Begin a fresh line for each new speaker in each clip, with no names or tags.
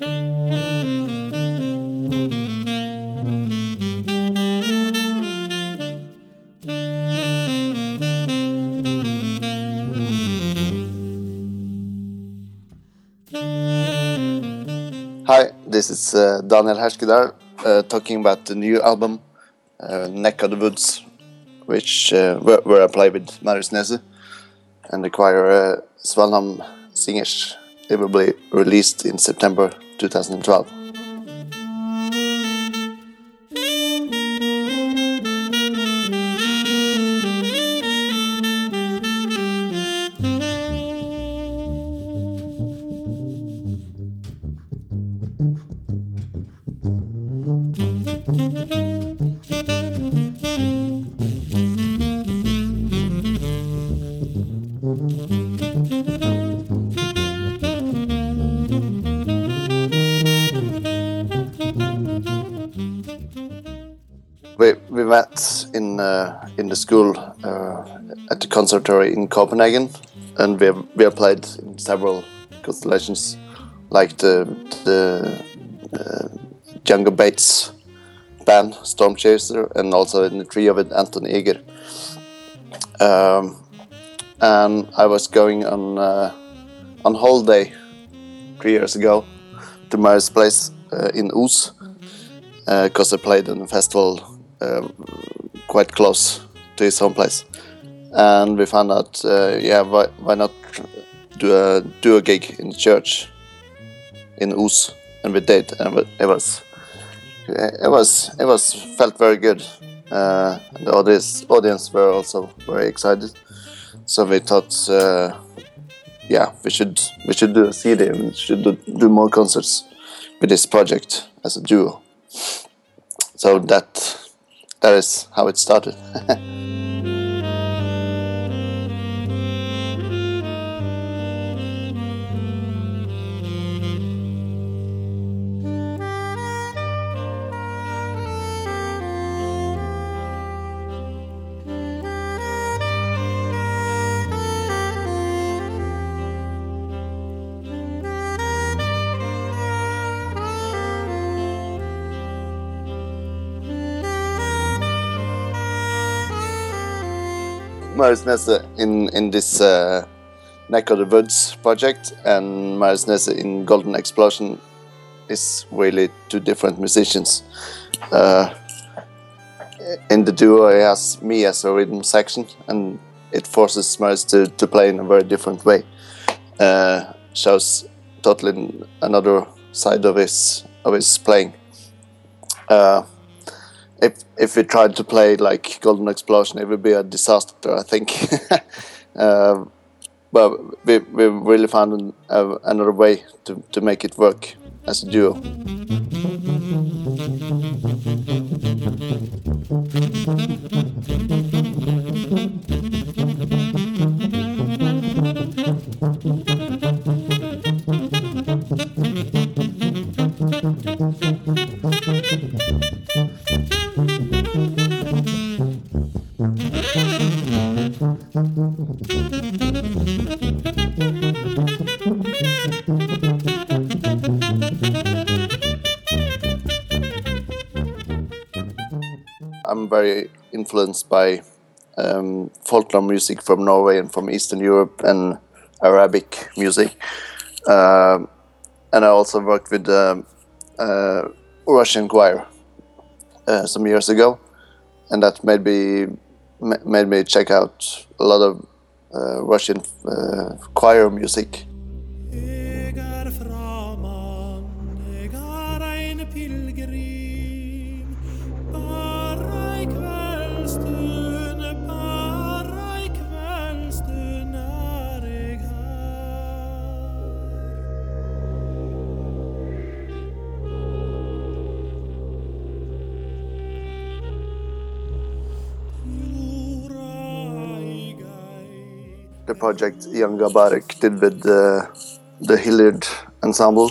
Hi, this is uh, Daniel Herskedal uh, talking about the new album uh, Neck of the Woods, which uh, where, where I play with Marius Neset and the choir uh, Svanholm Singers. It will be released in September 2012. We, we met in uh, in the school uh, at the conservatory in Copenhagen, and we have, we have played in several constellations, like the the uh, Bates band Storm Chaser, and also in the trio with Anton Eger. Um, and I was going on uh, on holiday three years ago to Marius' place uh, in Os because I played in a festival uh, quite close to his home place, and we found out, uh, yeah, why, why not do a do a gig in the church in Os, and we did, and it was it was it was felt very good. Uh, the audience audience were also very excited, so we thought, uh, yeah, we should we should do a CD we should do, do more concerts with this project as a duo. So that that is how it started. Marius Neset in in this uh, Neck of the Woods project and Marius Neset in Golden Xplosion is really two different musicians. Uh, in the duo, he has me as a rhythm section, and it forces Marius to, to play in a very different way. Uh, shows totally another side of his of his playing. Uh, if if we tried to play like Golden Xplosion, it would be a disaster. I think. uh, but we we really found an, uh, another way to to make it work as a duo. I'm very influenced by um, folklore music from Norway and from Eastern Europe and Arabic music. Um and I also worked with um, uh, Russian choir uh, some years ago, and that made me made me check out a lot of uh, Russian uh, choir music. The project Jan Garbarek did with the, the Hilliard Ensemble.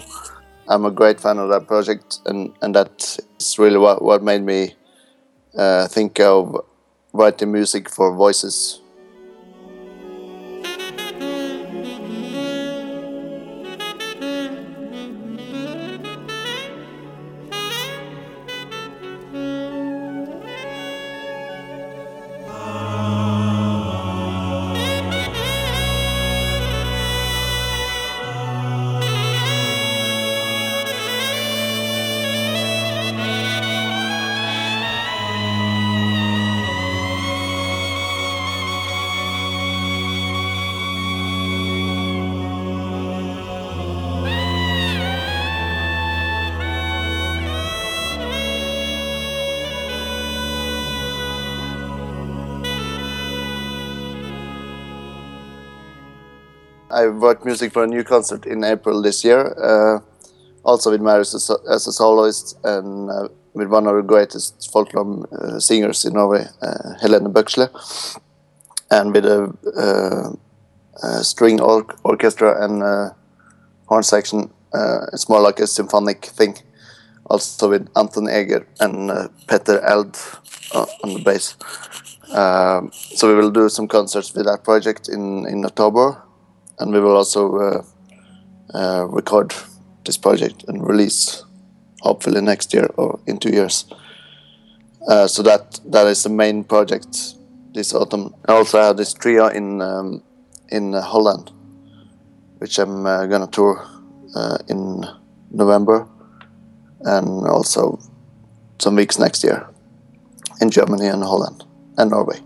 I'm a great fan of that project, and, and that is really what, what made me uh, think of writing music for voices. I wrote music for a new concert in April this year, uh, also with Marius as a, soloist and uh, with one of the greatest folklore uh, singers in Norway, uh, Helene Bøksle, and with a, uh, string or orchestra and horn section. Uh, it's more like a symphonic thing. Also with Anton Eger and Petter Eldh on the bass. Um, so we will do some concerts with that project in, in October, and we will also uh, uh, record this project and release hopefully next year or in two years. Uh, so that that is the main project this autumn. I also have this trio in um, in Holland, which I'm uh, gonna tour uh, in November, and also some weeks next year in Germany and Holland and Norway.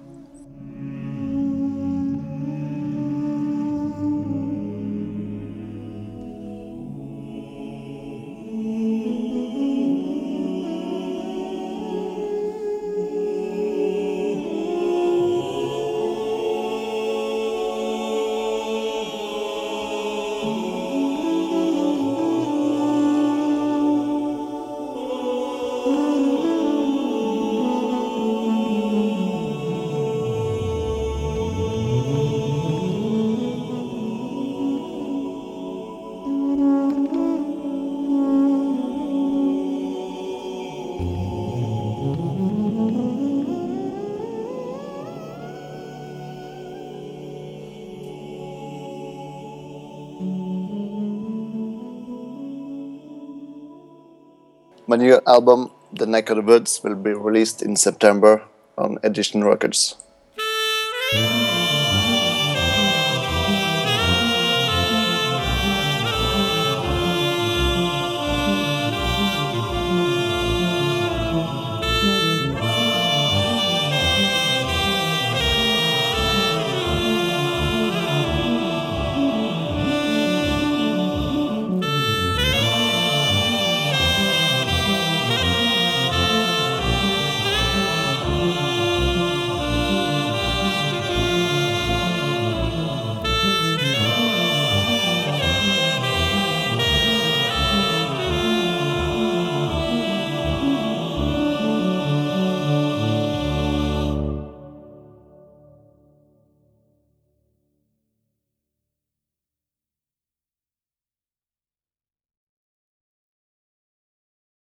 My new album, The Neck of the Woods, will be released in September on Edition Records.